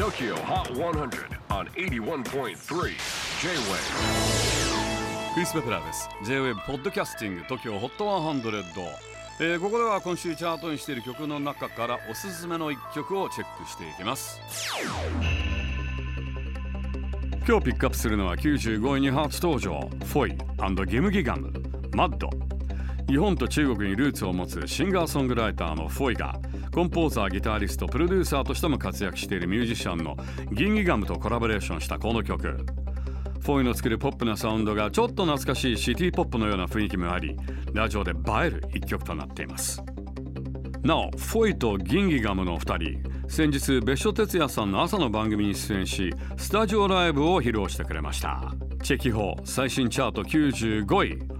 TOKYO HOT 100 on 81.3 J-WAVE クリス・ベプラーです。J-WAVE ポッドキャスティング TOKYO HOT 100、えーここでは今週チャートにしている曲の中からおすすめの一曲をチェックしていきます。今日ピックアップするのは95位に初登場。フォイギムギガム。マッド。日本と中国にルーツを持つシンガーソングライターのフォイがコンポーザーギタリストプロデューサーとしても活躍しているミュージシャンのギンギガムとコラボレーションしたこの曲。フォイの作るポップなサウンドがちょっと懐かしいシティポップのような雰囲気もありラジオで映える一曲となっています。なおフォイとギンギガムの2人先日別所哲也さんの朝の番組に出演しスタジオライブを披露してくれました。チェキホ最新チャート95位。